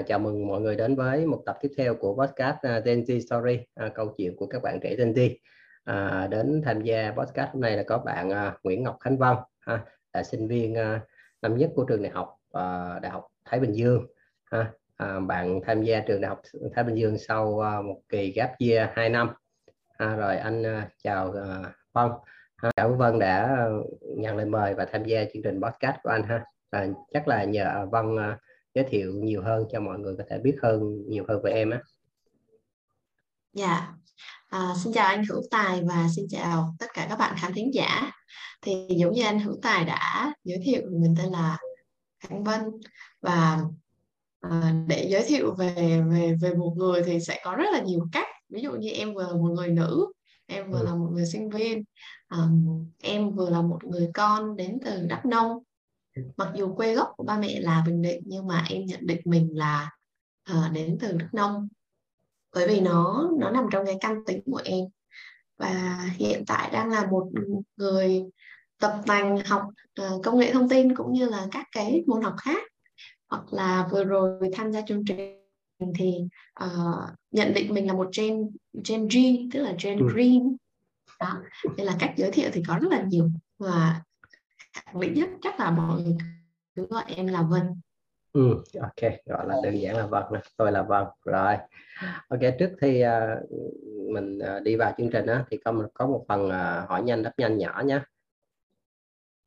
À, chào mừng mọi người đến với một tập tiếp theo của podcast à, Gen Z Story, à, câu chuyện của các bạn trẻ Gen Z. À, đến tham gia podcast hôm nay là có bạn à, Nguyễn Ngọc Khánh Vân, ha, là sinh viên à, năm nhất của trường đại học à, Đại học Thái Bình Dương. Ha. À, bạn tham gia trường đại học Thái Bình Dương sau à, một kỳ gap year 2 năm. À, rồi anh à, chào à, Vân. Ha. Cảm ơn Vân đã nhận lời mời và tham gia chương trình podcast của anh ha. À, chắc là nhờ Vân à, giới thiệu nhiều hơn cho mọi người có thể biết hơn nhiều hơn về em á. Dạ. À, xin chào anh Hữu Tài và xin chào tất cả các bạn khán thính giả. Thì giống như anh Hữu Tài đã giới thiệu mình tên là Khánh Vân và à, để giới thiệu về về về một người thì sẽ có rất là nhiều cách. Ví dụ như em vừa là một người nữ em vừa ừ. là một người sinh viên um, em vừa là một người con đến từ Đắk Nông mặc dù quê gốc của ba mẹ là bình định nhưng mà em nhận định mình là uh, đến từ đắk nông. Bởi vì nó nó nằm trong cái căn tính của em. Và hiện tại đang là một người tập tành học uh, công nghệ thông tin cũng như là các cái môn học khác. Hoặc là vừa rồi tham gia chương trình thì uh, nhận định mình là một gen gen G tức là gen ừ. green. Đó nên là cách giới thiệu thì có rất là nhiều. Và định nhất chắc là mọi người cứ gọi em là Vân. Ừ ok gọi là đơn giản là Vân tôi là Vân rồi. Ok trước khi uh, mình uh, đi vào chương trình á thì có một có một phần uh, hỏi nhanh đáp nhanh nhỏ nhé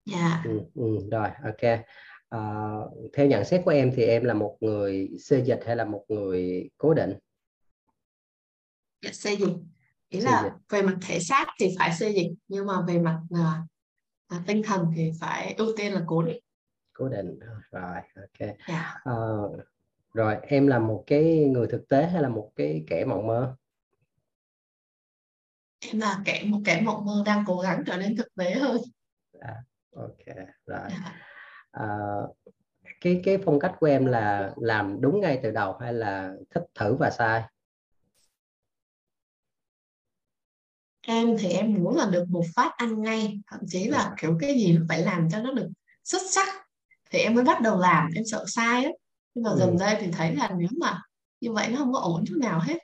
dạ. Ừ, ừ, rồi ok. Uh, theo nhận xét của em thì em là một người xê dịch hay là một người cố định? Dạ, xê dịch. Ý là dịch. về mặt thể xác thì phải xê dịch nhưng mà về mặt uh, à, tinh thần thì phải ưu tiên là cố định cố định rồi ok yeah. Dạ. à, rồi em là một cái người thực tế hay là một cái kẻ mộng mơ em là kẻ một kẻ mộng mơ đang cố gắng trở nên thực tế hơn à, ok rồi yeah. Dạ. à, cái cái phong cách của em là làm đúng ngay từ đầu hay là thích thử và sai em thì em muốn là được một phát ăn ngay thậm chí là kiểu cái gì phải làm cho nó được xuất sắc. Thì em mới bắt đầu làm em sợ sai á. Nhưng mà ừ. dần đây thì thấy là nếu mà như vậy nó không có ổn chút nào hết.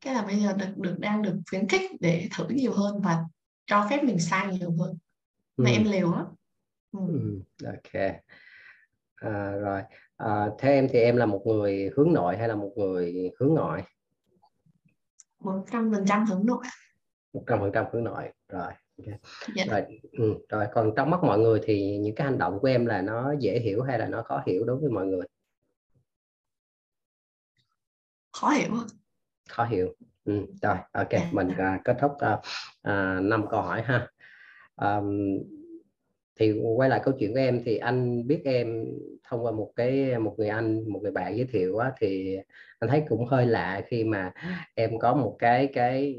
Cái là bây giờ được được đang được khuyến khích để thử nhiều hơn và cho phép mình sai nhiều hơn. Mà ừ. em liều lắm. Ừ. ừ. ok. À, rồi. À, theo em thì em là một người hướng nội hay là một người hướng ngoại? Một trăm phần trăm hướng nội một trăm phần trăm hướng nội rồi okay. dạ. rồi ừ, rồi còn trong mắt mọi người thì những cái hành động của em là nó dễ hiểu hay là nó khó hiểu đối với mọi người khó hiểu khó hiểu ừ, rồi ok dạ. mình uh, kết thúc uh, uh, câu hỏi ha um, thì quay lại câu chuyện của em thì anh biết em thông qua một cái một người anh một người bạn giới thiệu á, thì anh thấy cũng hơi lạ khi mà em có một cái cái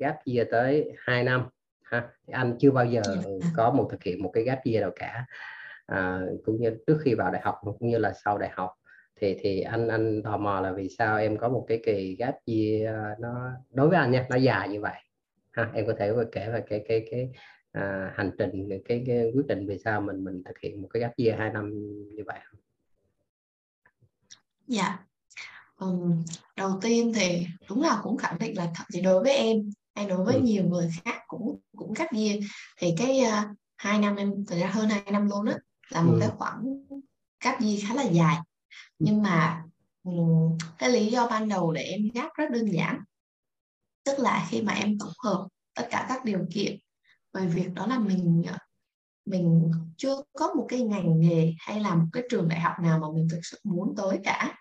gap year tới 2 năm ha. Anh chưa bao giờ dạ. có một thực hiện một cái gap year nào cả. À, cũng như trước khi vào đại học cũng như là sau đại học thì thì anh anh tò mò là vì sao em có một cái kỳ gap year nó đối với anh nha nó dài như vậy ha. Em có thể kể về cái cái cái à, hành trình cái, cái quyết định vì sao mình mình thực hiện một cái gap year hai năm như vậy không? Dạ. Um, đầu tiên thì đúng là cũng khẳng định là thậm chí đối với em hay đối với ừ. nhiều người khác cũng cũng gap year thì cái uh, hai năm em thời ra hơn hai năm luôn á là một ừ. cái khoảng gap year khá là dài ừ. nhưng mà um, cái lý do ban đầu để em gap rất đơn giản tức là khi mà em tổng hợp tất cả các điều kiện về việc đó là mình ờ, mình chưa có một cái ngành nghề hay là một cái trường đại học nào mà mình thực sự muốn tới cả.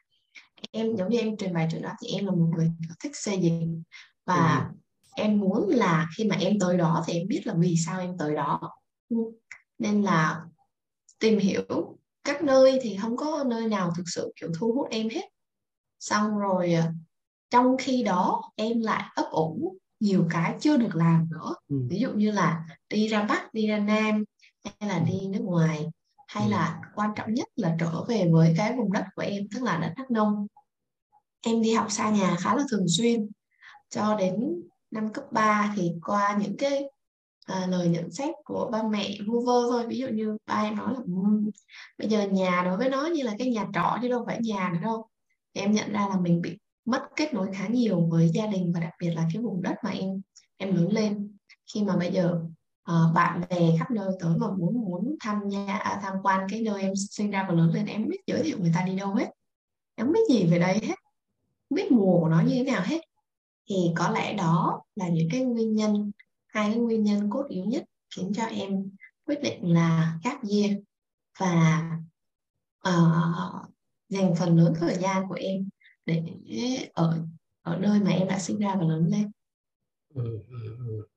Em giống như em trình bày trước đó thì em là một người thích xây dựng và ừ. em muốn là khi mà em tới đó thì em biết là vì sao em tới đó. Nên là tìm hiểu các nơi thì không có nơi nào thực sự kiểu thu hút em hết. Xong rồi ờ, trong khi đó em lại ấp ủ nhiều cái chưa được làm nữa. Ừ. ví dụ như là đi ra bắc đi ra nam hay là đi nước ngoài hay ừ. là quan trọng nhất là trở về với cái vùng đất của em tức là đất đắk nông. Em đi học xa nhà khá là thường xuyên. Cho đến năm cấp 3 thì qua những cái à, lời nhận xét của ba mẹ vu vơ thôi. Ví dụ như ba em nói là um, bây giờ nhà đối với nó như là cái nhà trọ chứ đâu phải nhà nữa đâu. Em nhận ra là mình bị mất kết nối khá nhiều với gia đình và đặc biệt là cái vùng đất mà em em lớn lên. Khi mà bây giờ uh, bạn bè khắp nơi tới mà muốn muốn tham gia à, tham quan cái nơi em sinh ra và lớn lên em biết giới thiệu người ta đi đâu hết. Em không biết gì về đây hết. Không biết mùa của nó như thế nào hết. Thì có lẽ đó là những cái nguyên nhân hai cái nguyên nhân cốt yếu nhất khiến cho em quyết định là gap year và uh, dành phần lớn thời gian của em để ở ở nơi mà em đã sinh ra và lớn lên. Ừ, ừ, ừ.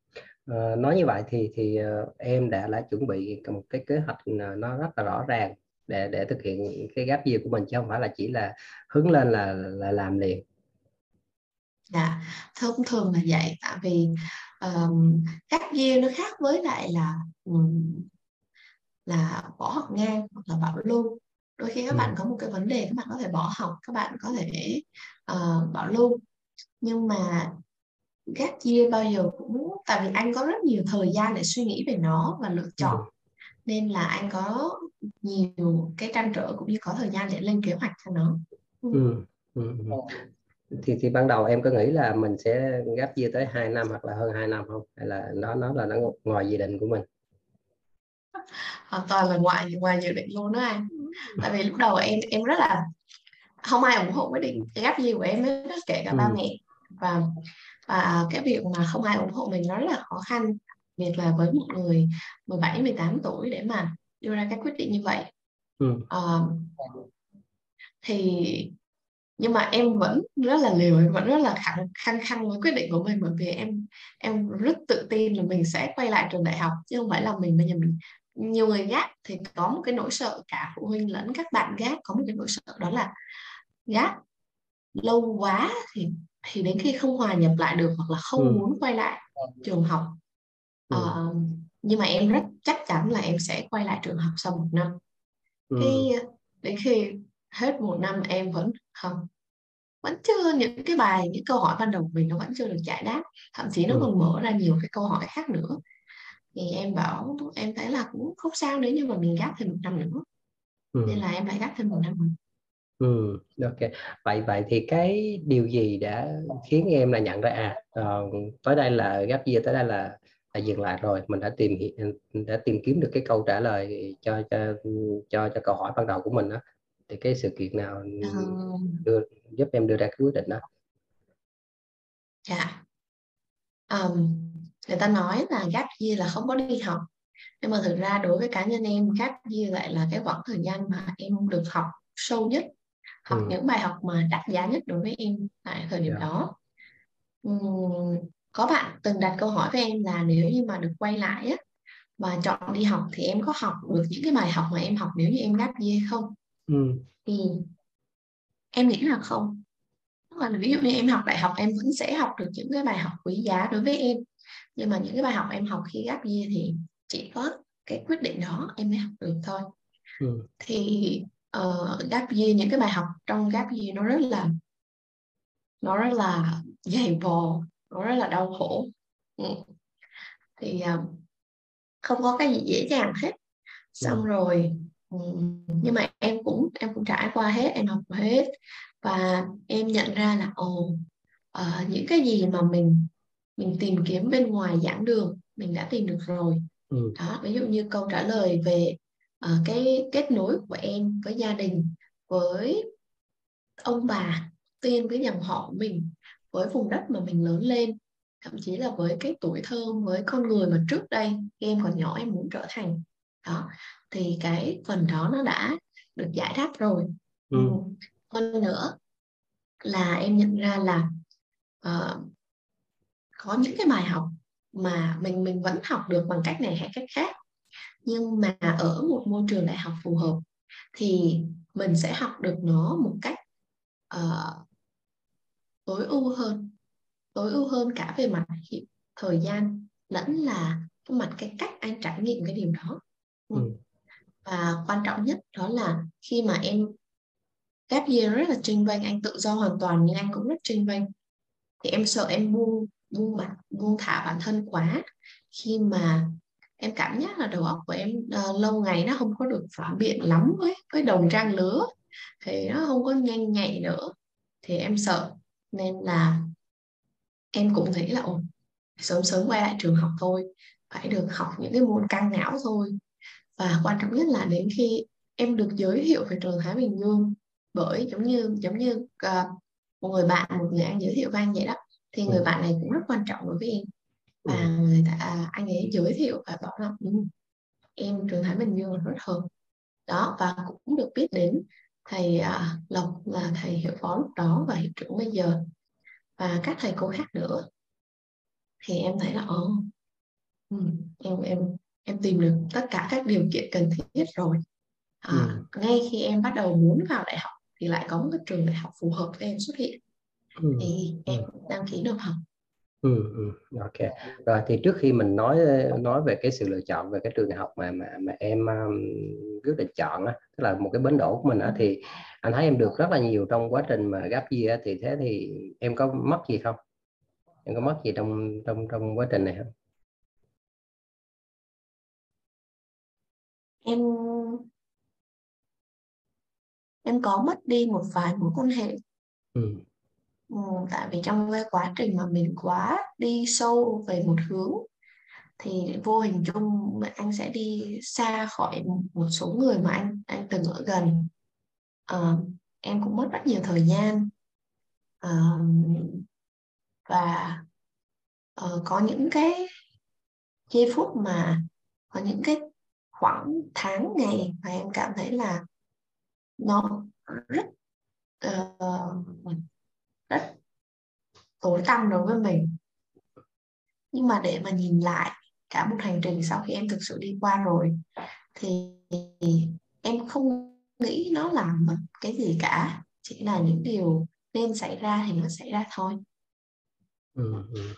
À, nói như vậy thì thì uh, em đã đã chuẩn bị một cái kế hoạch nó rất là rõ ràng để để thực hiện cái gap year của mình chứ không phải là chỉ là hứng lên là là làm liền. Dạ, thông thường là vậy tại vì um, gap year nó khác với lại là um, là bỏ học ngang hoặc là bảo lưu đôi khi các ừ. bạn có một cái vấn đề các bạn có thể bỏ học các bạn có thể uh, bảo lưu nhưng mà gap year bao giờ cũng tại vì anh có rất nhiều thời gian để suy nghĩ về nó và lựa chọn ừ. nên là anh có nhiều cái trăn trở cũng như có thời gian để lên kế hoạch cho nó. Ừ. ừ. thì thì ban đầu em có nghĩ là mình sẽ gap year tới 2 năm hoặc là hơn 2 năm không hay là nó nó là nó ngoài dự định của mình hoàn toàn là ngoài ngoài dự định luôn đó anh. Tại vì lúc đầu em em rất là không ai ủng hộ quyết định gap gì của em hết kể cả ừ. ba mẹ. Và và cái việc mà không ai ủng hộ mình nó rất là khó khăn. Việc là với một người 17 18 tuổi để mà đưa ra cái quyết định như vậy. Ừ. uh, thì nhưng mà em vẫn rất là liều em vẫn rất là khăng khăng khăng với quyết định của mình bởi vì em em rất tự tin là mình sẽ quay lại trường đại học chứ không phải là mình bây giờ mình nhiều người gác thì có một cái nỗi sợ cả phụ huynh lẫn các bạn gác có một cái nỗi sợ đó là gác lâu quá thì thì đến khi không hòa nhập lại được hoặc là không ừ. muốn quay lại trường học ừ. uh, nhưng mà em rất chắc chắn là em sẽ quay lại trường học sau một năm ừ. khi đến khi hết một năm em vẫn không vẫn chưa những cái bài những câu hỏi ban đầu của mình nó vẫn chưa được giải đáp thậm chí nó ừ. còn mở ra nhiều cái câu hỏi khác nữa thì em bảo em thấy là cũng không sao nếu như mà mình gác thêm một năm nữa ừ. nên là em lại gác thêm một năm Ừ, ok. Vậy vậy thì cái điều gì đã khiến em là nhận ra à uh, tới đây là gap year tới đây là là dừng lại rồi mình đã tìm đã tìm kiếm được cái câu trả lời cho cho cho cho câu hỏi ban đầu của mình đó thì cái sự kiện nào ờ. đưa giúp em đưa ra cái quyết định đó dạ um, người ta nói là gap year là không có đi học nhưng mà thực ra đối với cá nhân em gap year lại là cái khoảng thời gian mà em được học sâu nhất học ừ. những bài học mà đắt giá nhất đối với em tại thời điểm yeah. Dạ. đó uhm, có bạn từng đặt câu hỏi với em là nếu như mà được quay lại á và chọn đi học thì em có học được những cái bài học mà em học nếu như em gap year không ừ. thì em nghĩ là không là ví dụ như em học đại học em vẫn sẽ học được những cái bài học quý giá đối với em nhưng mà những cái bài học em học khi gap year thì chỉ có cái quyết định đó em mới học được thôi ừ. thì uh, gap year những cái bài học trong gap year nó rất là nó rất là dày vò nó rất là đau khổ ừ. thì uh, không có cái gì dễ dàng hết xong ừ. rồi um, nhưng mà em cũng em cũng trải qua hết em học hết và em nhận ra là ồ uh, những cái gì mà mình mình tìm kiếm bên ngoài giảng đường mình đã tìm được rồi ừ. đó ví dụ như câu trả lời về uh, cái kết nối của em với gia đình với ông bà tiên với dòng họ của mình với vùng đất mà mình lớn lên thậm chí là với cái tuổi thơ với con người mà trước đây khi em còn nhỏ em muốn trở thành đó thì cái phần đó nó đã được giải đáp rồi ừ. ừ. hơn nữa là em nhận ra là uh, có những cái bài học mà mình mình vẫn học được bằng cách này hay cách khác. Nhưng mà ở một môi trường đại học phù hợp thì mình sẽ học được nó một cách uh, tối ưu hơn. Tối ưu hơn cả về mặt thời gian lẫn là mặt cái cách anh trải nghiệm cái điều đó. Ừ. và quan trọng nhất đó là khi mà em gap year rất là trinh vênh anh tự do hoàn toàn nhưng anh cũng rất trinh vênh thì em sợ em buông buông mặt buông thả bản thân quá. Khi mà em cảm giác là đầu óc của em uh, lâu ngày nó không có được phản biện lắm với với đồng trang lứa thì nó không có nhanh nhạy nữa thì em sợ. Nên là em cũng nghĩ là ồ sớm sớm quay lại trường học thôi phải được học những cái môn căng não thôi. Và quan trọng nhất là đến khi em được giới thiệu về trường Thái Bình Dương bởi giống như giống như uh, một người bạn một người anh giới thiệu với anh vậy đó thì người bạn này cũng rất quan trọng đối với em. Và người ta à, anh ấy giới thiệu và bảo là ừ, em trường Thái Bình Dương là rất hợp. Đó và cũng được biết đến thầy à, Lộc là thầy hiệu phó lúc đó và hiệu trưởng bây giờ. Và các thầy cô khác nữa. Thì em thấy là ồ ừ, em em em tìm được tất cả các điều kiện cần thiết rồi. À, ừ. ngay khi em bắt đầu muốn vào đại học thì lại có một cái trường đại học phù hợp với em xuất hiện ừ. thì em ừ. đăng ký nộp học Ừ, ừ, ok. Rồi thì trước khi mình nói nói về cái sự lựa chọn về cái trường đại học mà mà mà em um, quyết định chọn á, tức là một cái bến đỗ của mình á thì anh thấy em được rất là nhiều trong quá trình mà gap year thì thế thì em có mất gì không? Em có mất gì trong trong trong quá trình này không? em em có mất đi một vài mối quan hệ ừ. Ừ, tại vì trong cái quá trình mà mình quá đi sâu về một hướng thì vô hình chung anh sẽ đi xa khỏi một số người mà anh anh từng ở gần. À, em cũng mất rất nhiều thời gian. À, và uh, có những cái giây phút mà có những cái khoảng tháng ngày mà em cảm thấy là nó rất uh, rất tối tăm đối với mình. Nhưng mà để mà nhìn lại cả một hành trình sau khi em thực sự đi qua rồi thì em không nghĩ nó là một cái gì cả. Chỉ là những điều nên xảy ra thì nó xảy ra thôi. Ừ, ừ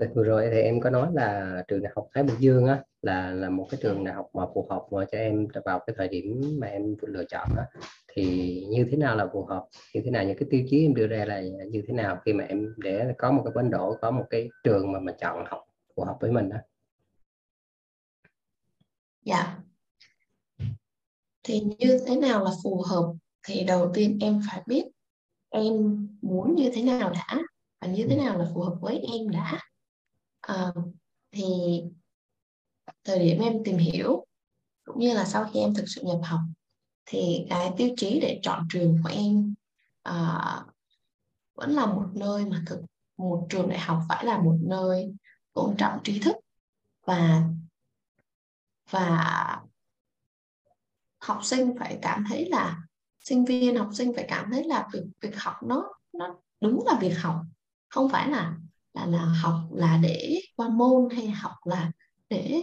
ừ. Rồi, vừa rồi thì em có nói là trường đại học Thái Bình Dương á là là một cái trường đại học mà phù hợp mà cho em vào cái thời điểm mà em lựa chọn á thì như thế nào là phù hợp như thế nào những cái tiêu chí em đưa ra là như thế nào khi mà em để có một cái bến đỗ có một cái trường mà mà chọn học phù hợp với mình đó dạ thì như thế nào là phù hợp thì đầu tiên em phải biết em muốn như thế nào đã và như thế ừ. nào là phù hợp với em đã à, thì thời điểm em tìm hiểu cũng như là sau khi em thực sự nhập học thì cái tiêu chí để chọn trường của em à, vẫn là một nơi mà thực một trường đại học phải là một nơi tôn trọng trí thức và và học sinh phải cảm thấy là sinh viên học sinh phải cảm thấy là việc việc học nó nó đúng là việc học không phải là là là học là để qua môn hay học là để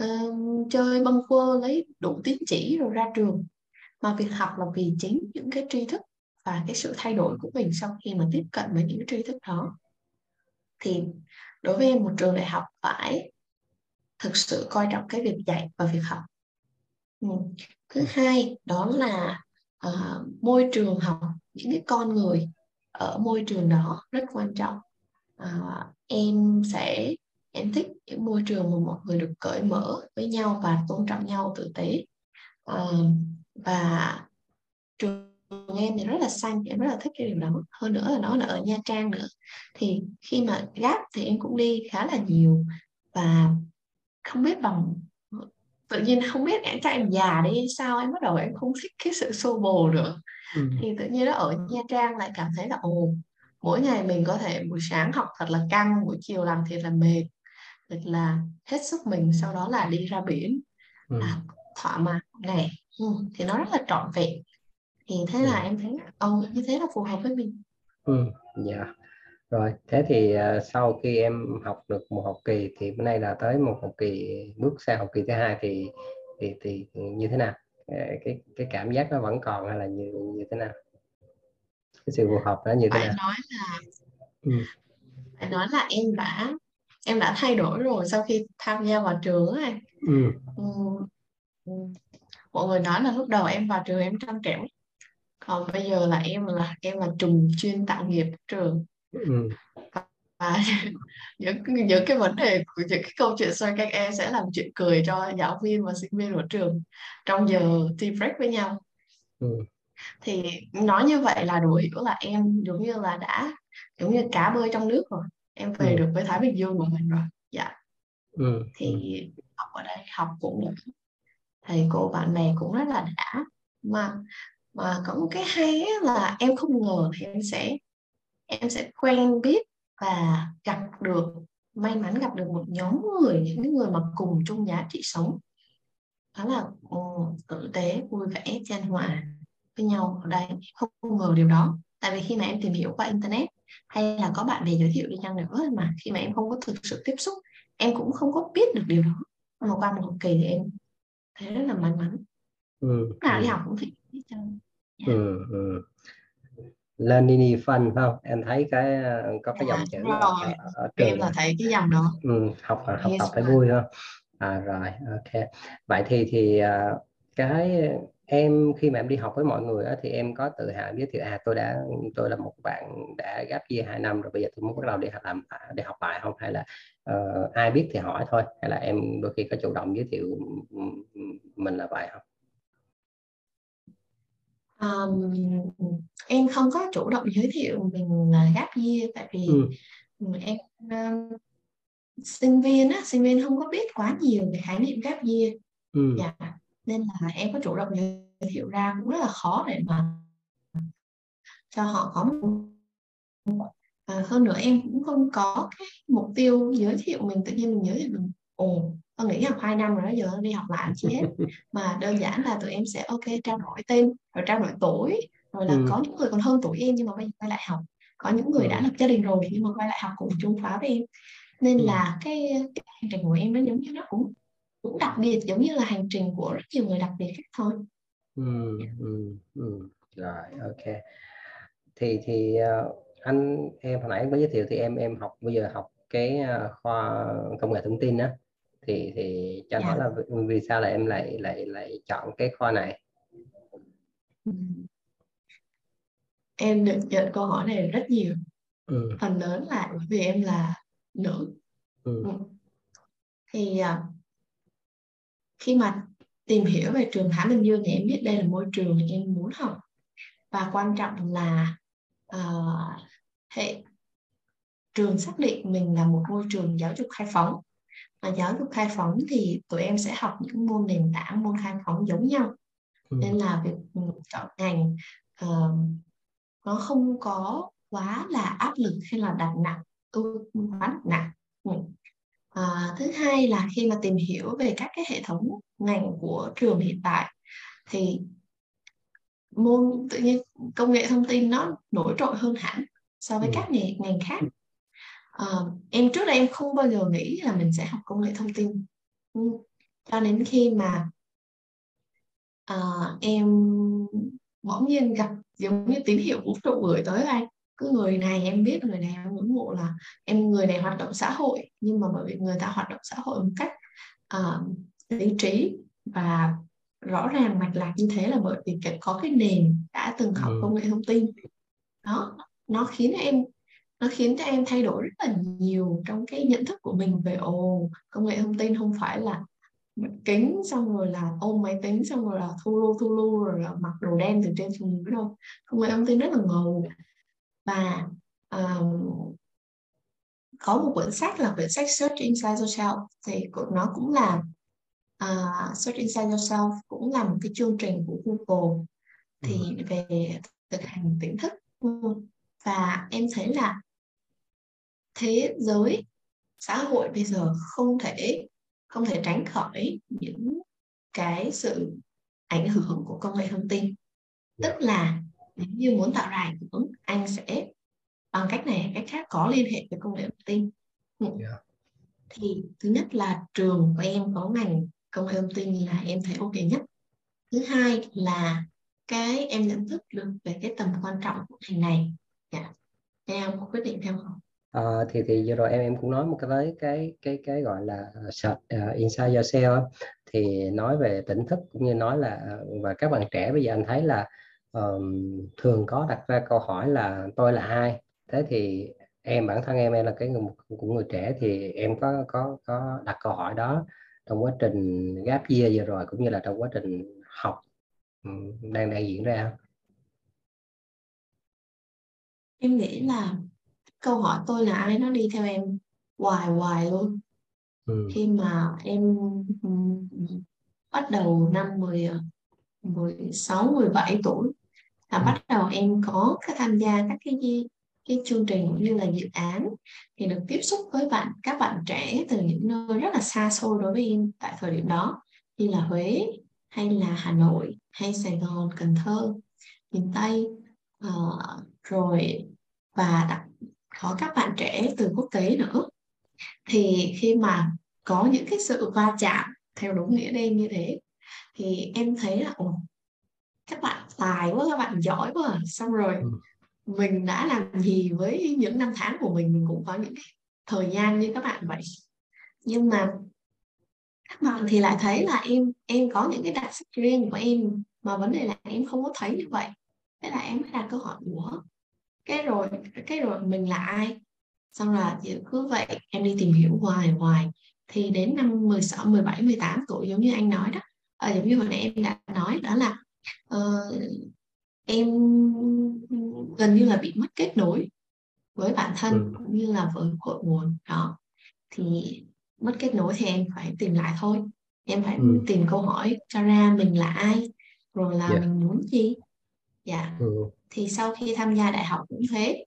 uh, chơi bâng quơ lấy đủ tín chỉ rồi ra trường. Mà việc học là vì chính những cái tri thức và cái sự thay đổi của mình sau khi mà tiếp cận với những tri thức đó. Thì đối với em một trường đại học phải thực sự coi trọng cái việc dạy và việc học. Ừ. thứ hai đó là uh, môi trường học. Những cái con người ở môi trường đó rất quan trọng uh, em sẽ em thích những môi trường mà mọi người được cởi mở với nhau và tôn trọng nhau tử tế. Uh, và trường em thì rất là xanh em rất là thích cái điều đó. Hơn nữa là nó là ở Nha Trang nữa. Thì khi mà gap thì em cũng đi khá là nhiều và không biết bằng tự nhiên không biết em cho em già đi sao em bắt đầu em không thích cái sự xô bồ nữa. Ừ. thì tự nhiên nó ở Nha Trang lại cảm thấy là ồ mỗi ngày mình có thể buổi sáng học thật là căng buổi chiều làm thiệt là mệt thật là hết sức mình sau đó là đi ra biển ừ. là thỏa mãn này ừ, thì nó rất là trọn vẹn thì thế là ừ. em thấy ồ như thế là phù hợp với mình ừ dạ yeah. rồi thế thì uh, sau khi em học được một học kỳ thì bữa nay là tới một học kỳ bước sang học kỳ thứ hai thì thì thì như thế nào cái cái cảm giác nó vẫn còn hay là như như thế nào cái sự phù hợp đó như thế nào nói là ừ. phải nói là em đã em đã thay đổi rồi sau khi tham gia vào trường ấy ừ. Ừ. ừ. mọi người nói là lúc đầu em vào trường em trăn trẻo còn bây giờ là em là em là trùng chuyên tạo nghiệp trường ừ. và những những cái vấn đề của những cái câu chuyện xoay các em sẽ làm chuyện cười cho giáo viên và sinh viên của trường trong giờ tea break với nhau ừ. Thì nói như vậy là đủ hiểu là em giống như là đã giống như cá bơi trong nước rồi em về ừ. được với Thái Bình Dương của mình rồi dạ ừ. thì ừ. học ở đây học cũng được thầy cô bạn bè cũng rất là đã mà mà có một cái hay là em không ngờ em sẽ em sẽ quen biết và gặp được may mắn gặp được một nhóm người những người mà cùng chung giá trị sống đó là tử tế vui vẻ chan hòa với nhau ở đây không, ngờ điều đó tại vì khi mà em tìm hiểu qua internet hay là có bạn bè giới thiệu đi chăng nữa mà khi mà em không có thực sự tiếp xúc em cũng không có biết được điều đó mà qua một học kỳ thì em thấy rất là may mắn ừ. lúc nào đi ừ. học cũng phải biết cho yeah. ừ, ừ. Learning fun không? Em thấy cái có cái dòng à, chữ ở, ở, ở trường em là thấy cái dòng đó. Ừ, học học yes, tập phải vui không? À rồi, ok. Vậy thì thì uh, cái em khi mà em đi học với mọi người á, thì em có tự hào giới thiệu à tôi đã tôi là một bạn đã gap year hai năm rồi bây giờ tôi muốn bắt đầu đi học làm để học lại không hay là uh, ai biết thì hỏi thôi hay là em đôi khi có chủ động giới thiệu mình là vậy không? Um, em không có chủ động giới thiệu mình là gap year tại vì ừ. em uh, sinh viên á sinh viên không có biết quá nhiều về khái niệm gap year ừ. dạ nên là em có chủ động giới thiệu ra cũng rất là khó để mà cho họ có một à, hơn nữa em cũng không có cái mục tiêu giới thiệu mình tự nhiên mình giới thiệu mình ồ tôi nghĩ học 2 năm rồi đó giờ đi học lại chi hết mà đơn giản là tụi em sẽ ok trao đổi tên rồi trao đổi tuổi rồi là ừ. có những người còn hơn tuổi em nhưng mà bây giờ quay lại học có những người ừ. đã lập gia đình rồi nhưng mà quay lại học cùng chung khóa với em nên ừ. là cái, cái hành trình của em nó giống như nó cũng cũng đặc biệt giống như là hành trình của rất nhiều người đặc biệt khác thôi ừ, ừ, ừ. rồi ok thì thì uh, anh em hồi nãy mới giới thiệu thì em em học bây giờ học cái uh, khoa công nghệ thông tin đó thì thì cho yeah. hỏi dạ. là vì, sao là em lại lại lại chọn cái khoa này em được nhận câu hỏi này rất nhiều ừ. phần lớn là bởi vì em là nữ ừ. Thì uh, khi mà tìm hiểu về trường Thái Bình Dương thì em biết đây là môi trường em muốn học và quan trọng là uh, hệ trường xác định mình là một môi trường giáo dục khai phóng và giáo dục khai phóng thì tụi em sẽ học những môn nền tảng môn khai phóng giống nhau ừ. nên là việc chọn ngành uh, nó không có quá là áp lực hay là đặt nặng tu quá nặng ừ. À, thứ hai là khi mà tìm hiểu về các cái hệ thống ngành của trường hiện tại thì môn tự nhiên công nghệ thông tin nó nổi trội hơn hẳn so với các ngành, ngành khác. À, em trước đây em không bao giờ nghĩ là mình sẽ học công nghệ thông tin. Ừ. cho đến khi mà à, em bỗng nhiên gặp giống như tín hiệu vũ trụ gửi tới anh cứ người này em biết người này em ngưỡng mộ là em người này hoạt động xã hội nhưng mà bởi vì người ta hoạt động xã hội một cách uh, lý trí và rõ ràng mạch lạc như thế là bởi vì có cái nền đã từng học ừ. công nghệ thông tin. Đó nó khiến em nó khiến cho em thay đổi rất là nhiều trong cái nhận thức của mình về ồ công nghệ thông tin không phải là kính xong rồi là ôm máy tính xong rồi là thu lu thu lu rồi là mặc đồ đen từ trên xuống dưới đâu. Công nghệ thông tin rất là ngầu và um, có một quyển sách là quyển sách Search Inside Yourself thì nó cũng là uh, Search Inside Yourself cũng là một cái chương trình của Google thì ừ. về thực hành tỉnh thức và em thấy là thế giới xã hội bây giờ không thể không thể tránh khỏi những cái sự ảnh hưởng của công nghệ thông tin tức dạ. là nếu như muốn tạo ra ảnh hưởng anh sẽ bằng cách này cách khác có liên hệ với công nghệ thông tin yeah. Dạ. thì thứ nhất là trường của em có ngành công nghệ thông tin là em thấy ok nhất thứ hai là cái em nhận thức được về cái tầm quan trọng của ngành này yeah. Dạ. em có quyết định theo không À, thì thì vừa rồi em em cũng nói một cái với cái cái cái gọi là uh, inside yourself thì nói về tỉnh thức cũng như nói là và các bạn trẻ bây giờ anh thấy là um, thường có đặt ra câu hỏi là tôi là ai? Thế thì em bản thân em em là cái người của người trẻ thì em có có có đặt câu hỏi đó trong quá trình gap year vừa rồi cũng như là trong quá trình học đang đang diễn ra. Em nghĩ là câu hỏi tôi là ai? nó đi theo em hoài hoài luôn. Ừ. khi mà em bắt đầu năm 10 16 17 tuổi là bắt đầu em có tham gia các cái cái chương trình cũng như là dự án thì được tiếp xúc với bạn các bạn trẻ từ những nơi rất là xa xôi đối với em tại thời điểm đó như là Huế hay là Hà Nội hay Sài Gòn Cần Thơ miền Tây. Uh, rồi và đặc, có các bạn trẻ từ quốc tế nữa. Thì khi mà có những cái sự va chạm theo đúng nghĩa đen như thế thì em thấy là ồ các bạn tài quá các bạn giỏi quá xong rồi ừ. mình đã làm gì với những năm tháng của mình mình cũng có những cái thời gian như các bạn vậy. Nhưng mà các bạn thì lại thấy là em em có những cái đặc sắc riêng của em mà vấn đề là em không có thấy như vậy. Thế là em mới đặt câu hỏi của cái rồi cái rồi mình là ai? Xong là cứ vậy em đi tìm hiểu hoài hoài. Thì đến năm 16, 17, 18 tuổi giống như anh nói đó. À, giống như hồi nãy em đã nói đó là uh, em gần như là bị mất kết nối với bản thân ừ. cũng như là với cội nguồn đó thì mất kết nối thì em phải tìm lại thôi em phải ừ. tìm câu hỏi cho ra mình là ai rồi là yeah. Dạ. mình muốn gì dạ yeah. ừ. thì sau khi tham gia đại học cũng thế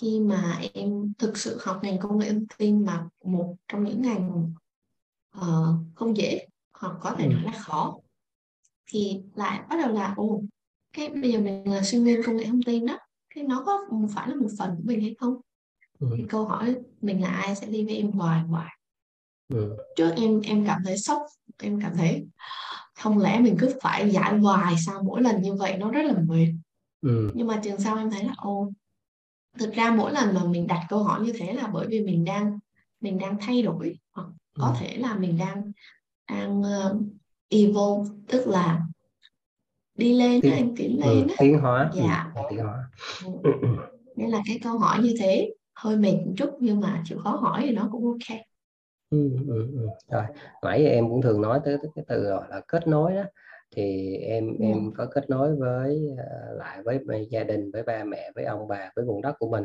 khi mà em thực sự học ngành công nghệ thông tin mà một trong những ngành uh, không dễ hoặc có thể ừ. nói là khó thì lại bắt đầu là ồ cái bây giờ mình là sinh viên công nghệ thông tin đó cái nó có phải là một phần của mình hay không ừ. thì câu hỏi mình là ai sẽ đi với em hoài hoài ừ. trước em em cảm thấy sốc em cảm thấy không lẽ mình cứ phải giải hoài sao mỗi lần như vậy nó rất là mệt ừ. nhưng mà trường sau em thấy là ô thực ra mỗi lần mà mình đặt câu hỏi như thế là bởi vì mình đang mình đang thay đổi hoặc có ừ. thể là mình đang đang uh, evolve tức là đi lên tiến, anh tiến ừ, lên ừ, tiến hóa. Dạ. ừ, tiến hóa. Ừ. nên là cái câu hỏi như thế hơi mệt một chút nhưng mà chịu khó hỏi thì nó cũng ok. Ừ, ừ, ừ. rồi nãy em cũng thường nói tới, cái từ gọi là kết nối đó. Thì em ừ. em có kết nối với uh, lại với gia đình với ba mẹ với ông bà với vùng đất của mình.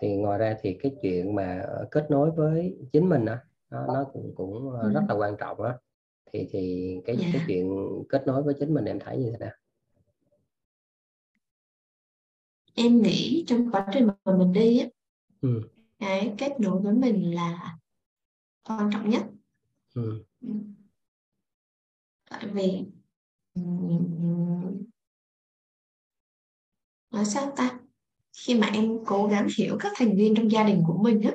Thì ngoài ra thì cái chuyện mà kết nối với chính mình đó, nó, nó cũng cũng ừ. rất là quan trọng đó thì thì cái yeah. cái dạ. chuyện kết nối với chính mình em thấy như thế nào em nghĩ trong quá trình mà mình đi á ừ. cái kết nối với mình là quan trọng nhất ừ. tại vì nói sao ta khi mà em cố gắng hiểu các thành viên trong gia đình của mình á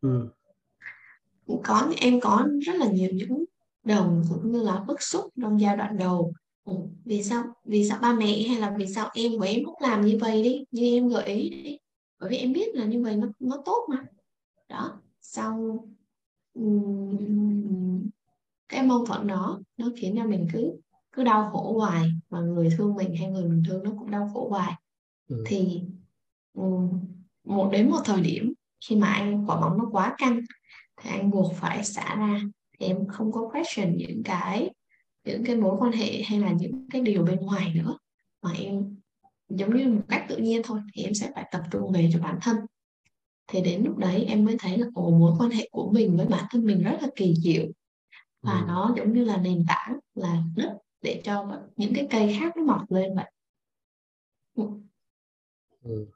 ừ. có em có rất là nhiều những đồng cũng như là bức xúc trong giai đoạn đầu. Ừ. vì sao vì sao ba mẹ hay là vì sao em của em không làm như vậy đi như em gợi ý đi. Bởi vì em biết là như vậy nó nó tốt mà. Đó sau cái mâu thuẫn đó nó khiến cho mình cứ cứ đau khổ hoài. Mà người thương mình hay người mình thương nó cũng đau khổ hoài. Ừ. thì một đến một thời điểm khi mà anh quả bóng nó quá căng thì anh buộc phải xả ra thì em không có question những cái những cái mối quan hệ hay là những cái điều bên ngoài nữa mà em giống như một cách tự nhiên thôi thì em sẽ phải tập trung về cho bản thân thì đến lúc đấy em mới thấy là ồ mối quan hệ của mình với bản thân mình rất là kỳ diệu và ừ. nó giống như là nền tảng là đất để cho những cái cây khác nó mọc lên vậy ừ. Ừ.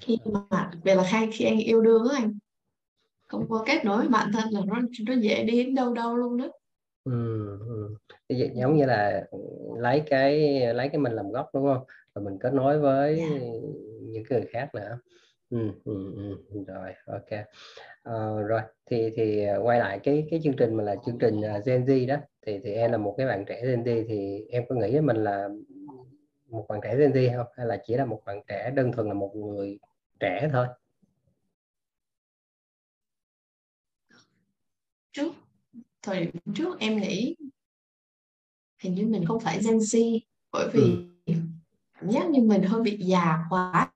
khi mà về là khai khi anh yêu đương á anh không có kết nối với bản thân là nó nó dễ đi đến đâu đâu luôn đó ừ, ừ. giống như là lấy cái lấy cái mình làm gốc đúng không và mình kết nối với yeah. Dạ. những người khác nữa ừ, ừ, ừ. rồi ok uh, rồi thì thì quay lại cái cái chương trình mà là chương trình uh, Gen Z đó thì thì em là một cái bạn trẻ Gen Z thì em có nghĩ mình là một bạn trẻ Gen Z không hay là chỉ là một bạn trẻ đơn thuần là một người trẻ thôi trước thời điểm trước em nghĩ hình như mình không phải Gen Z bởi vì ừ. cảm giác như mình hơi bị già quá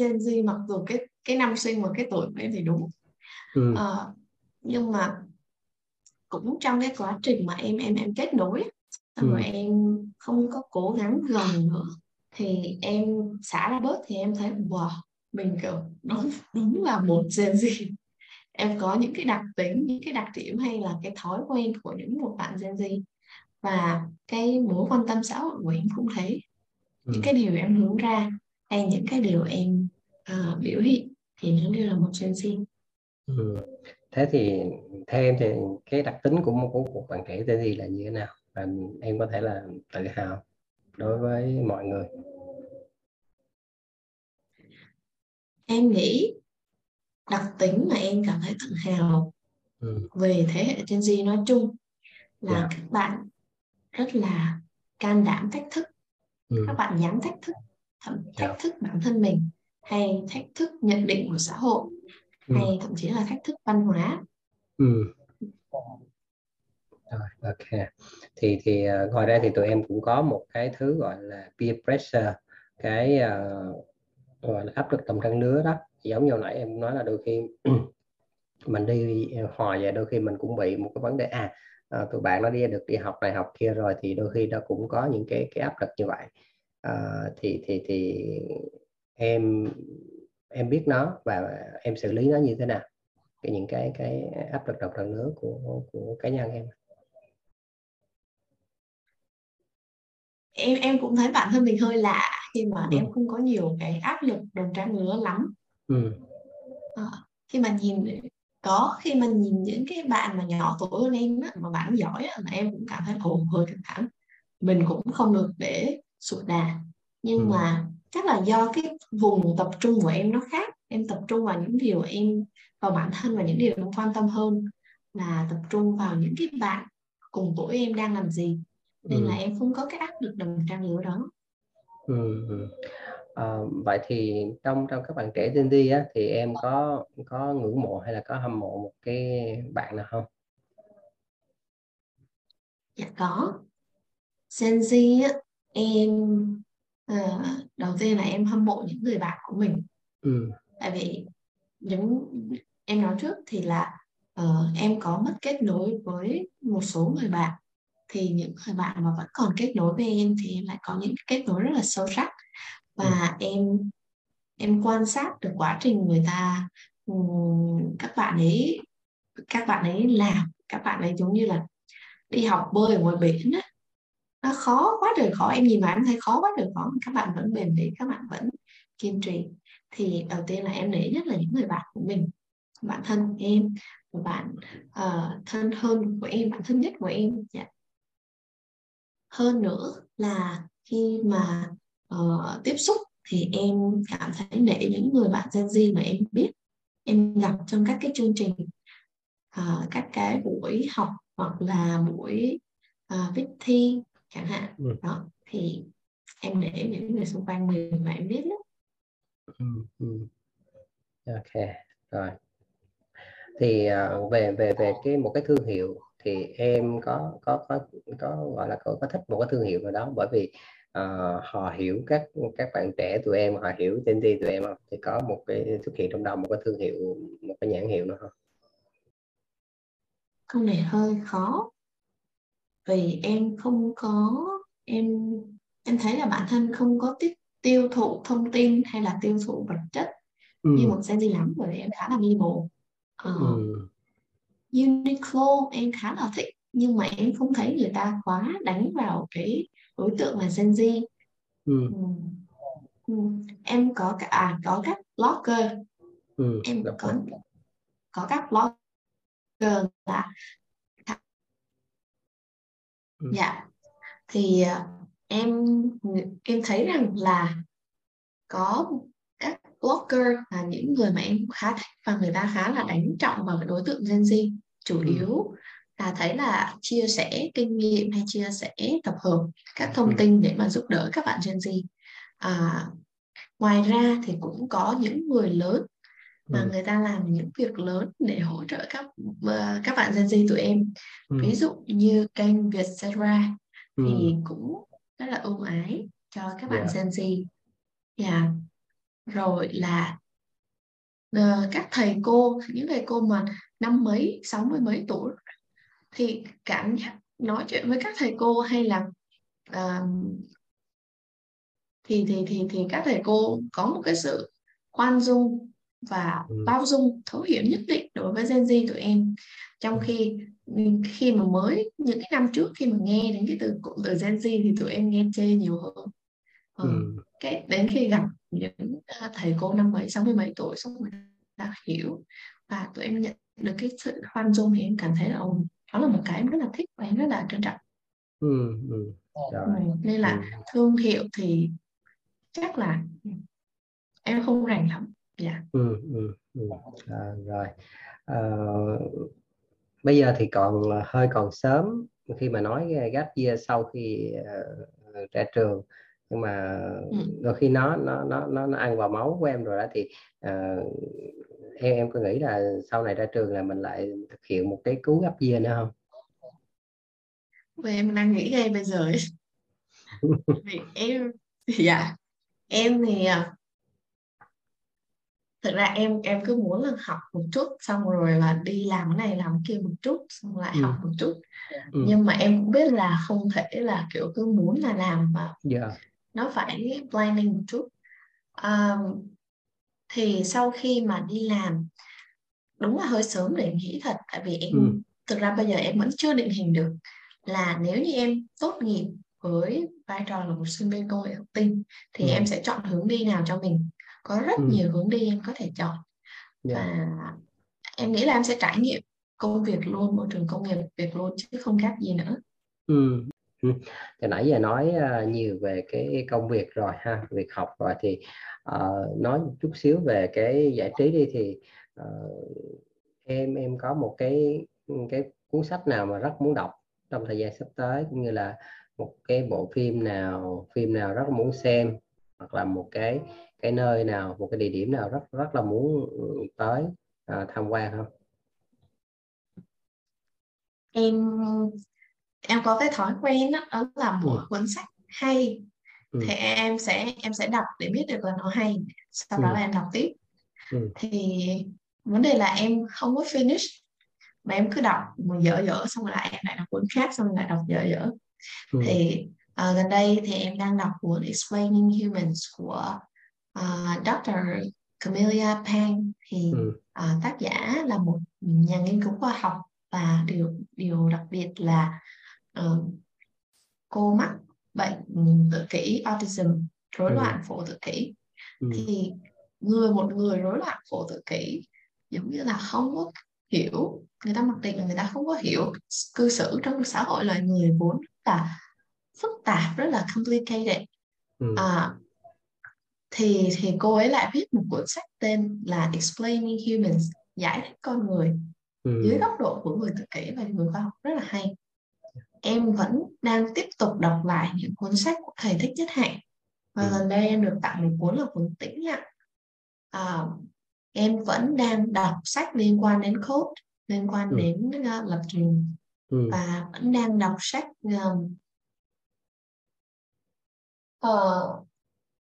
Gen Z mặc dù cái cái năm sinh và cái tuổi của em thì đúng ừ. à, nhưng mà cũng trong cái quá trình mà em em em kết nối xong ừ. rồi em không có cố gắng gần nữa thì em xả ra bớt thì em thấy wow mình kiểu đúng đúng là một Gen Z em có những cái đặc tính những cái đặc điểm hay là cái thói quen của những một bạn Gen Z và cái mối quan tâm xã hội của em cũng thế ừ. những cái điều em hướng ra hay những cái điều em uh, biểu hiện thì nó đều là một Gen Z ừ. thế thì theo em thì cái đặc tính của một của bạn trẻ Gen Z là như thế nào và em có thể là tự hào đối với mọi người em nghĩ đặc tính mà em cảm thấy tự hào ừ. về thế hệ Gen Z nói chung là yeah. Dạ. các bạn rất là can đảm thách thức ừ. các bạn dám thách thức thậm thách yeah. Dạ. thức bản thân mình hay thách thức nhận định của xã hội ừ. hay thậm chí là thách thức văn hóa ừ. rồi ok thì thì uh, ngoài ra thì tụi em cũng có một cái thứ gọi là peer pressure cái uh, và áp lực cầm cân nứa đó. Giống như nãy em nói là đôi khi mình đi hòa về đôi khi mình cũng bị một cái vấn đề à, à tụi bạn nó đi được đi học này học kia rồi thì đôi khi nó cũng có những cái cái áp lực như vậy. À, thì thì thì em em biết nó và em xử lý nó như thế nào. Cái những cái cái áp lực độc trang nữa của của cá nhân em. Em em cũng thấy bản thân mình hơi lạ khi mà ừ. em không có nhiều cái áp lực đồng trang lứa lắm ừ. à, khi mà nhìn có khi mà nhìn những cái bạn mà nhỏ tuổi hơn em á, mà bạn giỏi á, mà em cũng cảm thấy ồ hơi căng thẳng mình cũng không được để sụt đà nhưng ừ. mà chắc là do cái vùng tập trung của em nó khác em tập trung vào những điều em vào bản thân và những điều em quan tâm hơn là tập trung vào những cái bạn cùng tuổi em đang làm gì nên ừ. là em không có cái áp lực đồng trang lứa đó ừ. À, vậy thì trong trong các bạn trẻ Gen Z á, thì em có có ngưỡng mộ hay là có hâm mộ một cái bạn nào không? Dạ có. Gen Z á, em uh, đầu tiên là em hâm mộ những người bạn của mình. Ừ. Tại vì những em nói trước thì là uh, em có mất kết nối với một số người bạn thì những người bạn mà vẫn còn kết nối với em thì em lại có những kết nối rất là sâu sắc. Và ừ. em em quan sát được quá trình người ta các bạn ấy các bạn ấy làm các bạn ấy giống như là đi học bơi ở ngoài biển á. Nó khó quá trời khó. Em nhìn mà em thấy khó quá trời khó. Các bạn vẫn bền bỉ các bạn vẫn kiên trì. Thì đầu tiên là em nể nhất là những người bạn của mình bạn thân của em và bạn uh, thân hơn của em bạn thân nhất của em. Yeah. Hơn nữa là khi mà uh, tiếp xúc thì em cảm thấy nể những người bạn Gen Z mà em biết em gặp trong các cái chương trình uh, các cái buổi học hoặc là buổi uh, viết thi chẳng hạn ừ. đó thì em để những người xung quanh mình mà em biết lắm ừ, ừ. ok rồi thì uh, về về về cái một cái thương hiệu thì em có có có có gọi là có, có thích một cái thương hiệu nào đó bởi vì uh, họ hiểu các các bạn trẻ tụi em họ hiểu tên đi tụi em thì có một cái xuất hiện trong đầu một cái thương hiệu một cái nhãn hiệu nữa không? Câu này hơi khó. Vì em không có em em thấy là bản thân không có tiếp tiêu thụ thông tin hay là tiêu thụ vật chất ừ. như một Gen Z lắm bởi vì em khá là minimal uh, ừ. Uniqlo em khá là thích nhưng mà em không thấy người ta quá đánh vào cái đối tượng là Gen Z ừ. Ừ. ừ. em có cả à, có các blogger ừ. em có có các blogger là ừ. dạ thì à, em em thấy rằng là có blogger là những người mà em khá thích và người ta khá là đánh trọng vào cái đối tượng Gen Z chủ ừ. yếu là thấy là chia sẻ kinh nghiệm hay chia sẻ tập hợp các thông ừ. tin để mà giúp đỡ các bạn Gen Z à, ngoài ra thì cũng có những người lớn mà ừ. người ta làm những việc lớn để hỗ trợ các uh, các bạn Gen Z tụi em ví dụ như kênh Vietcetera thì cũng rất là ưu ái cho các bạn yeah. Gen Z yeah. Rồi là uh, các thầy cô những thầy cô mà năm mấy sáu mươi mấy tuổi thì cảm giác nói chuyện với các thầy cô hay là uh, thì thì thì thì các thầy cô có một cái sự khoan dung và ừ. bao dung thấu hiểu nhất định đối với Gen Z tụi em trong ừ. khi khi mà mới những cái năm trước khi mà nghe đến cái từ cụm từ Gen Z thì tụi em nghe chê nhiều hơn ừ. Ừ. cái đến khi gặp những à, thầy cô năm bảy sáu mươi bảy tuổi xong rồi đã hiểu và tụi em nhận được cái sự khoan dung thì em cảm thấy là ồ, đó là một cái em rất là thích và em rất là trân trọng ừ, ừ. Rồi. Ừ, nên là ừ. thương hiệu thì chắc là em không rành lắm dạ ừ, ừ, ừ. À, rồi à, bây giờ thì còn hơi còn sớm khi mà nói gap year sau khi uh, ra trường nhưng mà ừ. đôi khi nó nó nó nó nó ăn vào máu của em rồi đó thì uh, em em có nghĩ là sau này ra trường là mình lại thực hiện một cái cú gấp year nữa không? Vì em đang nghĩ ngay bây giờ ấy. vì em dạ em thì à, thực ra em em cứ muốn là học một chút xong rồi là đi làm cái này làm cái kia một chút xong lại ừ. học một chút ừ. nhưng mà em cũng biết là không thể là kiểu cứ muốn là làm mà yeah. Nó phải planning một chút um, thì sau khi mà đi làm đúng là hơi sớm để nghĩ thật tại vì em ừ. thực ra bây giờ em vẫn chưa định hình được là nếu như em tốt nghiệp với vai trò là một sinh viên công nghệ thông tin thì ừ. em sẽ chọn hướng đi nào cho mình có rất ừ. nhiều hướng đi em có thể chọn yeah. Dạ. và em nghĩ là em sẽ trải nghiệm công việc luôn môi trường công nghiệp việc luôn chứ không khác gì nữa ừ. Ừ. Nãy giờ nói uh, nhiều về cái công việc rồi ha, việc học rồi thì uh, nói một chút xíu về cái giải trí đi thì uh, em em có một cái ừ, cái cuốn sách nào mà rất muốn đọc trong thời gian sắp tới cũng như là một cái bộ phim nào phim nào rất muốn xem hoặc là một cái cái nơi nào một cái địa điểm nào rất rất là muốn ừ, tới uh, tham quan không em em có cái thói quen đó, đó là mỗi ừ. cuốn sách hay ừ. thì em sẽ em sẽ đọc để biết được là nó hay sau ừ. đó là em đọc tiếp ừ. thì vấn đề là em không có finish mà em cứ đọc mà dở dở xong rồi lại em lại đọc cuốn khác xong rồi lại đọc dở dở ừ. thì uh, gần đây thì em đang đọc cuốn Explaining Humans của uh, Dr. Camelia Pang thì ừ. uh, tác giả là một nhà nghiên cứu khoa học và điều điều đặc biệt là uh, cô mắc bệnh tự kỷ autism rối ừ. loạn phổ tự kỷ ừ. thì người một người rối loạn phổ tự kỷ giống như là không có hiểu người ta mặc định là người ta không có hiểu cư xử trong xã hội loài người vốn là phức tạp rất là complicated ừ. à, thì thì cô ấy lại viết một cuốn sách tên là Explaining Humans giải thích con người ừ. dưới góc độ của người tự kỷ và người khoa học rất là hay em vẫn đang tiếp tục đọc lại những cuốn sách của thầy thích nhất hạnh và ừ. gần đây em được tặng một cuốn là cuốn tĩnh lặng à, em vẫn đang đọc sách liên quan đến code liên quan ừ. đến uh, lập trình ừ. và vẫn đang đọc sách um, uh,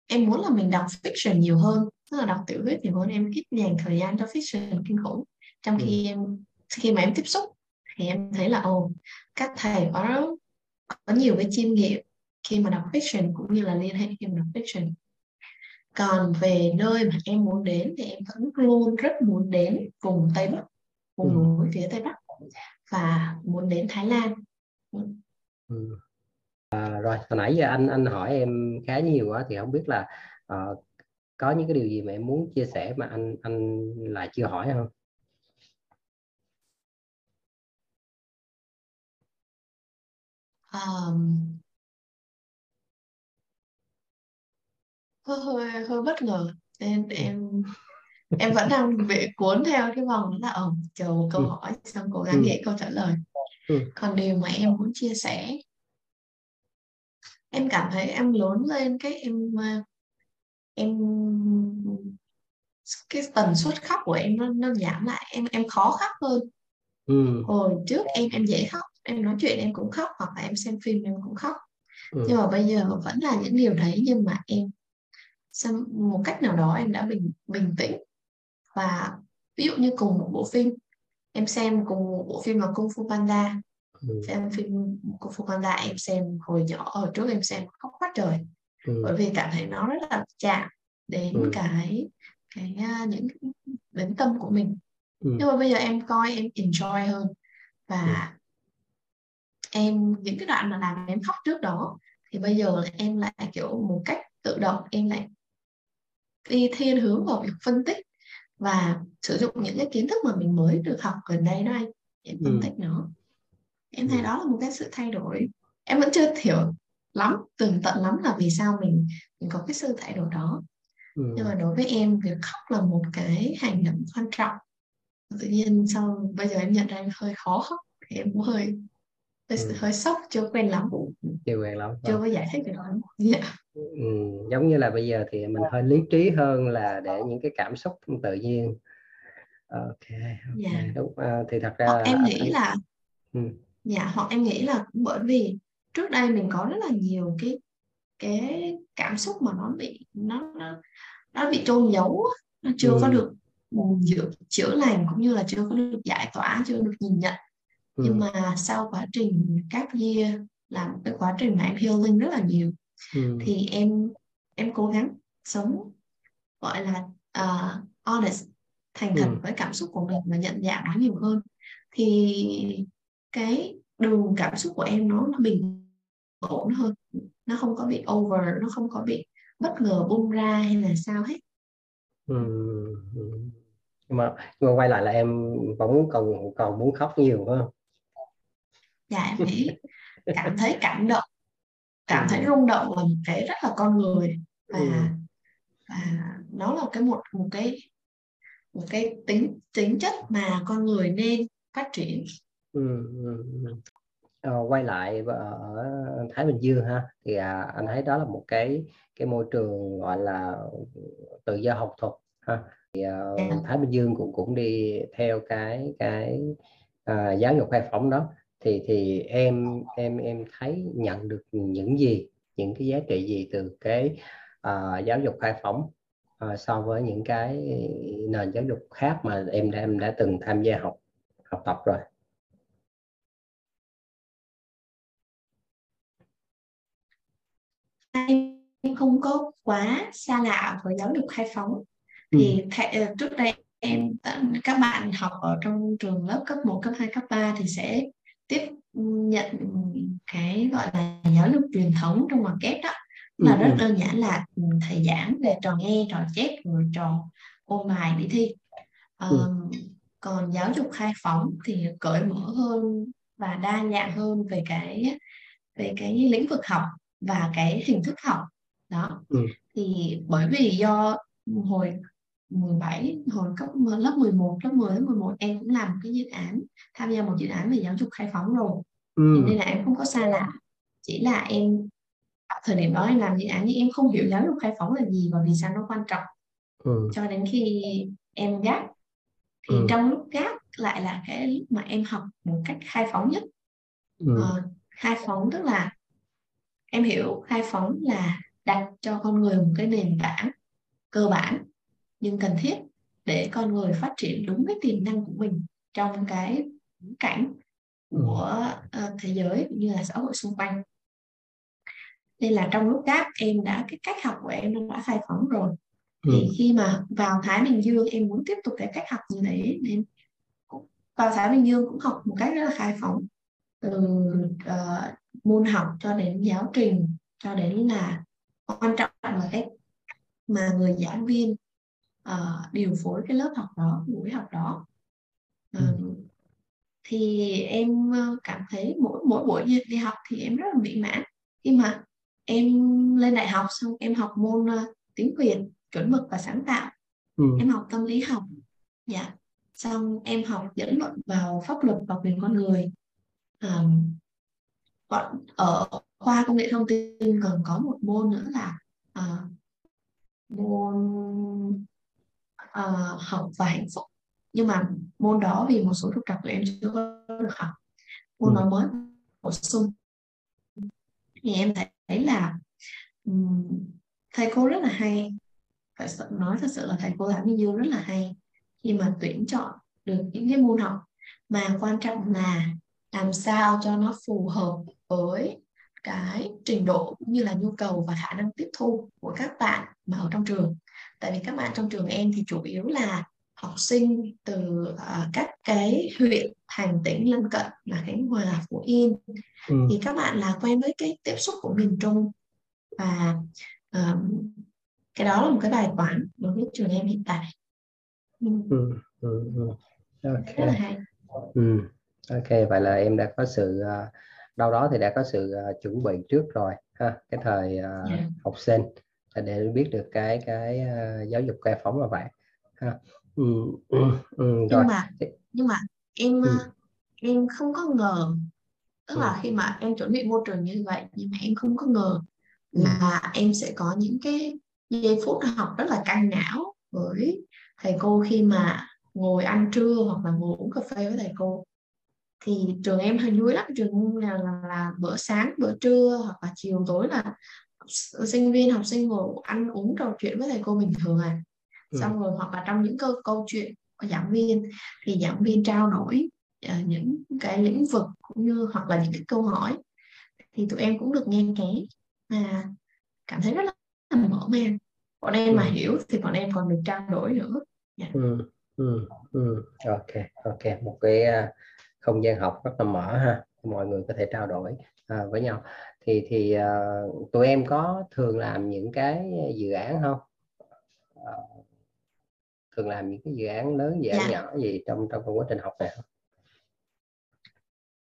em muốn là mình đọc fiction nhiều hơn tức là đọc tiểu thuyết nhiều hơn em ít dành thời gian cho fiction kinh khủng trong ừ. khi em khi mà em tiếp xúc thì em thấy là ồ các thầy có có nhiều cái chiêm nghiệm khi mà đọc fiction cũng như là liên hệ khi mà đọc fiction còn về nơi mà em muốn đến thì em vẫn luôn rất muốn đến vùng tây bắc vùng ừ. núi phía tây bắc và muốn đến thái lan ừ. à, rồi hồi nãy giờ anh anh hỏi em khá nhiều quá thì không biết là uh, có những cái điều gì mà em muốn chia sẻ mà anh anh lại chưa hỏi không um, hơi hơi hơi bất ngờ nên em em vẫn đang bị cuốn theo cái vòng là ở ờ, chờ một câu ừ. hỏi xong cố gắng ừ. nghĩ câu trả lời ừ. còn điều mà em muốn chia sẻ em cảm thấy em lớn lên cái em ờ, em cái tần suất khóc của em nó, nó giảm lại em em khó khóc hơn ừ. hồi trước em em dễ khóc em nói chuyện em cũng khóc hoặc là em xem phim em cũng khóc ừ. nhưng mà bây giờ vẫn là những điều đấy nhưng mà em một cách nào đó em đã bình bình tĩnh và ví dụ như cùng một bộ phim em xem cùng một bộ phim là Kung Fu Panda ừ. xem phim Kung Fu Panda em xem hồi nhỏ ở trước em xem khóc quá trời ừ. bởi vì cảm thấy nó rất là chạm đến ừ. cái cái uh, những đến tâm của mình ừ. nhưng mà bây giờ em coi em enjoy hơn và ừ. Em những cái đoạn mà làm em khóc trước đó thì bây giờ em lại kiểu một cách tự động em lại đi thiên hướng vào việc phân tích và sử dụng những cái kiến thức mà mình mới được học gần đây đó anh để phân ừ. tích nó em thấy ừ. đó là một cái sự thay đổi em vẫn chưa hiểu lắm tường tận lắm là vì sao mình mình có cái sự thay đổi đó ừ. nhưng mà đối với em việc khóc là một cái hành động quan trọng tự nhiên sau bây giờ em nhận ra em hơi khó khóc thì em cũng hơi hơi, ừ. hơi sốc chưa quen lắm chưa quen lắm chưa có giải thích được lắm yeah. ừ, giống như là bây giờ thì mình hơi lý trí hơn là để những cái cảm xúc tự nhiên ok, okay. Yeah. đúng à, thì thật ra hoặc em nghĩ là ừ. dạ hoặc em nghĩ là bởi vì trước đây mình có rất là nhiều cái cái cảm xúc mà nó bị nó nó, nó bị trôn giấu nó chưa ừ. có được chữa, chữa lành cũng như là chưa có được giải tỏa chưa được nhìn nhận ừ. nhưng mà sau quá trình các year làm cái quá trình mà em healing rất là nhiều ừ. thì em em cố gắng sống gọi là uh, honest thành thật ừ. với cảm xúc của mình và nhận dạng nó nhiều hơn thì cái đường cảm xúc của em nó nó bình ổn hơn nó không có bị over nó không có bị bất ngờ bung ra hay là sao hết ừ. ừ. nhưng mà nhưng mà quay lại là em vẫn còn còn muốn khóc nhiều phải không dạ em nghĩ cảm thấy cảm động cảm thấy rung động là một cái rất là con người và ừ. và nó là cái một một cái một cái tính tính chất mà con người nên phát triển. Ừ, ừ, ừ. Ờ, quay lại ở Thái Bình Dương ha thì à, anh thấy đó là một cái cái môi trường gọi là tự do học thuật ha. Thì à, Thái Bình Dương cũng cũng đi theo cái cái à, giáo dục khai phóng đó thì thì em em em thấy nhận được những gì những cái giá trị gì từ cái à, giáo dục khai phóng à, so với những cái nền giáo dục khác mà em đã em đã từng tham gia học học tập rồi? Em không có quá xa lạ với giáo dục khai phóng. Thì th- ờ, trước đây em các bạn học ở trong trường lớp cấp 1, cấp 2, cấp 3 thì sẽ tiếp nhận cái gọi là giáo dục truyền thống trong ngoặc kép đó là ừ. rất đơn giản là thầy giảng về trò nghe trò chép rồi trò ôn bài đi thi um, ừ. còn giáo dục khai phóng thì cởi mở hơn và đa dạng hơn về cái về cái lĩnh vực học và cái hình thức học đó ừ. thì bởi vì do hồi 17 hồi cấp lớp 11 lớp 10 lớp 11 em cũng làm cái dự án tham gia một dự án về giáo dục khai phóng rồi ừ. nên là em không có xa lạ chỉ là em thời điểm đó em làm dự án nhưng em không hiểu giáo dục khai phóng là gì và vì sao nó quan trọng ừ. cho đến khi em gap thì ừ. trong lúc gap lại là cái lúc mà em học một cách khai phóng nhất ừ. ờ, khai phóng tức là em hiểu khai phóng là đặt cho con người một cái nền tảng cơ bản nhưng cần thiết để con người phát triển đúng cái tiềm năng của mình trong cái cảnh của uh, thế giới cũng như là xã hội xung quanh. Nên là trong lúc gap em đã cái cách học của em nó đã khai phóng rồi. Ừ. thì khi mà vào Thái Bình Dương em muốn tiếp tục cái cách học như thế nên vào Thái Bình Dương cũng học một cách rất là khai phóng. Từ uh, môn học cho đến giáo trình cho đến là quan trọng là cái mà người giảng viên uh, điều phối cái lớp học đó buổi học đó. Uh, thì em cảm thấy mỗi mỗi buổi đi học thì em rất là mỹ mãn. Khi mà em lên đại học xong em học môn uh, tiếng Việt chuẩn mực và sáng tạo. Ừ. em học tâm lý học. Dạ. Xong em học dẫn luận vào pháp luật và quyền con người. Um, còn ở khoa công nghệ thông tin còn có một môn nữa là uh, môn uh, học và hạnh phúc. Nhưng mà môn đó vì một số trục trặc của em chưa có được học. Môn ừ. đó mới bổ sung. Thì em thấy là um, thầy cô rất là hay. Phải nói thật sự là thầy cô Thái Minh Dương rất là hay khi mà tuyển chọn được những cái môn học mà quan trọng là làm sao cho nó phù hợp với cái trình độ cũng như là nhu cầu và khả năng tiếp thu của các bạn mà ở trong trường tại vì các bạn trong trường em thì chủ yếu là học sinh từ uh, các cái huyện thành tỉnh lân cận là Khánh Hòa, Phú Yên ừ. thì các bạn là quen với cái tiếp xúc của miền Trung và um, cái đó là một cái bài toán đối với trường em hiện tại. Ừ. Ừ, ừ, ừ. Okay. Rất là hay. Ừ. Ok, vậy là em đã có sự uh, đâu đó thì đã có sự uh, chuẩn bị trước rồi ha, cái thời uh, yeah. Dạ. học sinh để biết được cái cái uh, giáo dục khai phóng là vậy ha. Ừ, ừ, ừ, nhưng mà nhưng mà em ừ. em không có ngờ tức ừ. là khi mà em chuẩn bị môi trường như vậy nhưng mà em không có ngờ ừ. là em sẽ có những cái giây phút học rất là căng não với thầy cô khi mà ngồi ăn trưa hoặc là ngồi uống cà phê với thầy cô thì trường em hơi vui lắm trường là, là, là bữa sáng bữa trưa hoặc là chiều tối là sinh viên học sinh ngồi ăn uống trò chuyện với thầy cô bình thường à ừ. xong rồi hoặc là trong những câu câu chuyện của giảng viên thì giảng viên trao đổi uh, những cái lĩnh vực cũng như hoặc là những cái câu hỏi thì tụi em cũng được nghe ké mà cảm thấy rất là mở mang bọn em ừ. mà hiểu thì bọn em còn được trao đổi nữa yeah. Dạ. ừ. Ừ. Ừ. ok ok một cái uh, không gian học rất là mở ha mọi người có thể trao đổi uh, với nhau thì thì uh, tụi em có thường làm những cái dự án không uh, thường làm những cái dự án lớn dự án. Dạ. nhỏ gì trong trong quá trình học này không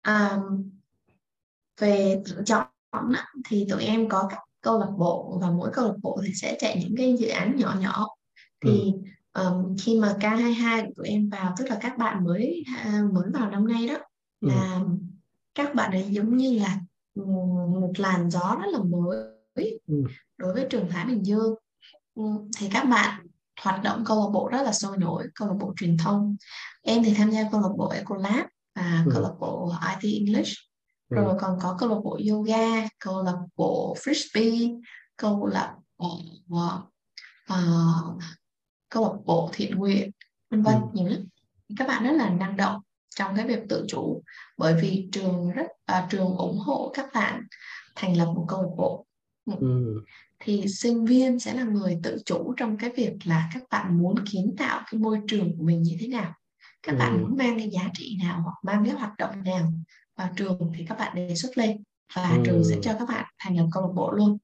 à, về chọn thì tụi em có các câu lạc bộ và mỗi câu lạc bộ thì sẽ chạy những cái dự án nhỏ nhỏ thì ừ. Um, khi mà K22 tụi em vào tức là các bạn mới uh, mới vào năm nay đó ừ. là các bạn ấy giống như là một làn gió rất là mới ừ. đối với trường Thái Bình Dương ừ, thì các bạn hoạt động câu lạc bộ rất là sôi nổi câu lạc bộ truyền thông em thì tham gia câu lạc bộ Ecolab và ừ. câu lạc bộ IT English ừ. rồi còn có câu lạc bộ yoga câu lạc bộ frisbee câu lạc bộ uh, câu lạc bộ thiện nguyện vân vân ừ. nhiều lắm các bạn rất là năng động trong cái việc tự chủ bởi vì trường rất à, trường ủng hộ các bạn thành lập một câu lạc bộ ừ. ừ. thì sinh viên sẽ là người tự chủ trong cái việc là các bạn muốn kiến tạo cái môi trường của mình như thế nào các ừ. bạn muốn mang cái giá trị nào hoặc mang cái hoạt động nào vào trường thì các bạn đề xuất lên và ừ. trường sẽ cho các bạn thành lập câu lạc bộ luôn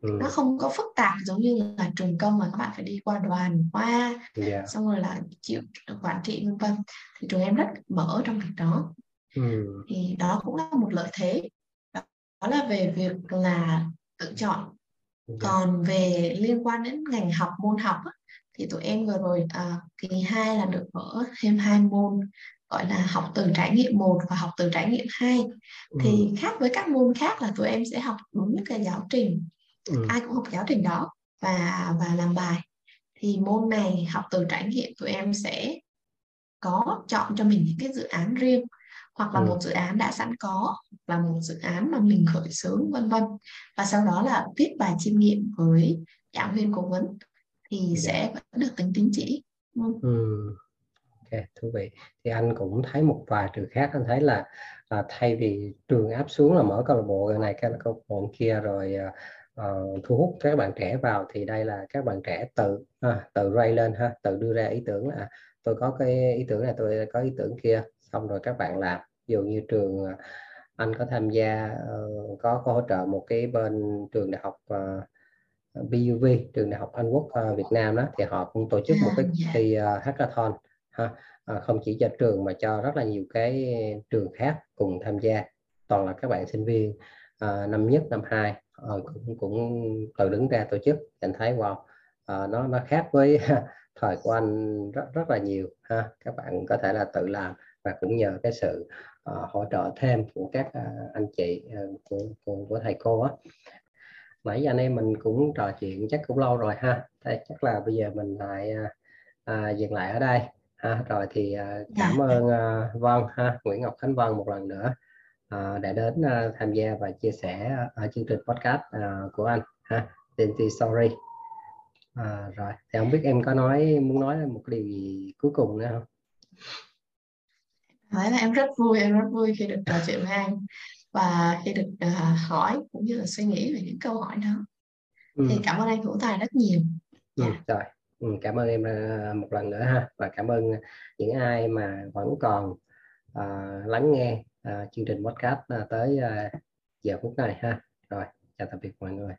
ừ. nó không có phức tạp giống như là trường công mà các bạn phải đi qua đoàn qua yeah. Dạ. xong rồi là chịu quản trị vân vân thì trường em rất mở trong việc đó ừ. thì đó cũng là một lợi thế đó là về việc là tự chọn yeah. Dạ. còn về liên quan đến ngành học môn học thì tụi em vừa rồi à, kỳ hai là được mở thêm hai môn gọi là học từ trải nghiệm một và học từ trải nghiệm hai ừ. thì khác với các môn khác là tụi em sẽ học đúng cái giáo trình ừ. ai cũng học giáo trình đó và và làm bài thì môn này học từ trải nghiệm tụi em sẽ có chọn cho mình những cái dự án riêng hoặc là ừ. một dự án đã sẵn có và một dự án mà mình khởi xướng vân vân và sau đó là viết bài chiêm nghiệm với giảng viên cố vấn thì yeah. Dạ. sẽ vẫn được tính tín chỉ ừ. ok thú vị thì anh cũng thấy một vài trường khác anh thấy là à, thay vì trường áp xuống là mở câu lạc bộ này cái câu lạc bộ kia rồi à, uh, thu hút các bạn trẻ vào thì đây là các bạn trẻ tự à, tự ray lên ha tự đưa ra ý tưởng là tôi có cái ý tưởng này tôi có ý tưởng kia xong rồi các bạn làm. Ví dụ như trường à, anh có tham gia uh, có, có hỗ trợ một cái bên trường đại học uh, BUV trường đại học Anh Quốc uh, Việt Nam đó thì họ cũng tổ chức một cái dạ. thi uh, hackathon ha. Uh, không chỉ cho trường mà cho rất là nhiều cái trường khác cùng tham gia. Toàn là các bạn sinh viên uh, năm nhất năm hai uh, cũng cũng tự đứng ra tổ chức anh thấy wow uh, nó nó khác với thời của anh rất rất là nhiều ha. Các bạn có thể là tự làm và cũng nhờ cái sự uh, hỗ trợ thêm của các uh, anh chị uh, của, của, của thầy cô á. Nãy giờ anh em mình cũng trò chuyện chắc cũng lâu rồi ha. Thế chắc là bây giờ mình lại uh, dừng lại ở đây ha. Rồi thì uh, cảm ơn uh, Vân ha Nguyễn Ngọc Khánh Vân một lần nữa Ờ, đã đến ờ, tham gia và chia sẻ ở chương trình podcast ờ, của anh ha? Identity Story à, rồi thì không biết em có nói muốn nói một cái điều gì cuối cùng nữa không? Đấy là em rất vui em rất vui khi được trò chuyện với anh và khi được hỏi cũng như là suy nghĩ về những câu hỏi đó. Ừ. thì cảm ơn anh Hữu Tài rất nhiều. Ừ, dạ. rồi. Ừ, cảm ơn em một lần nữa ha. Và cảm ơn những ai mà vẫn còn uh, lắng nghe chương trình podcast à, tới à, giờ phút này ha. Rồi chào tạm biệt mọi người.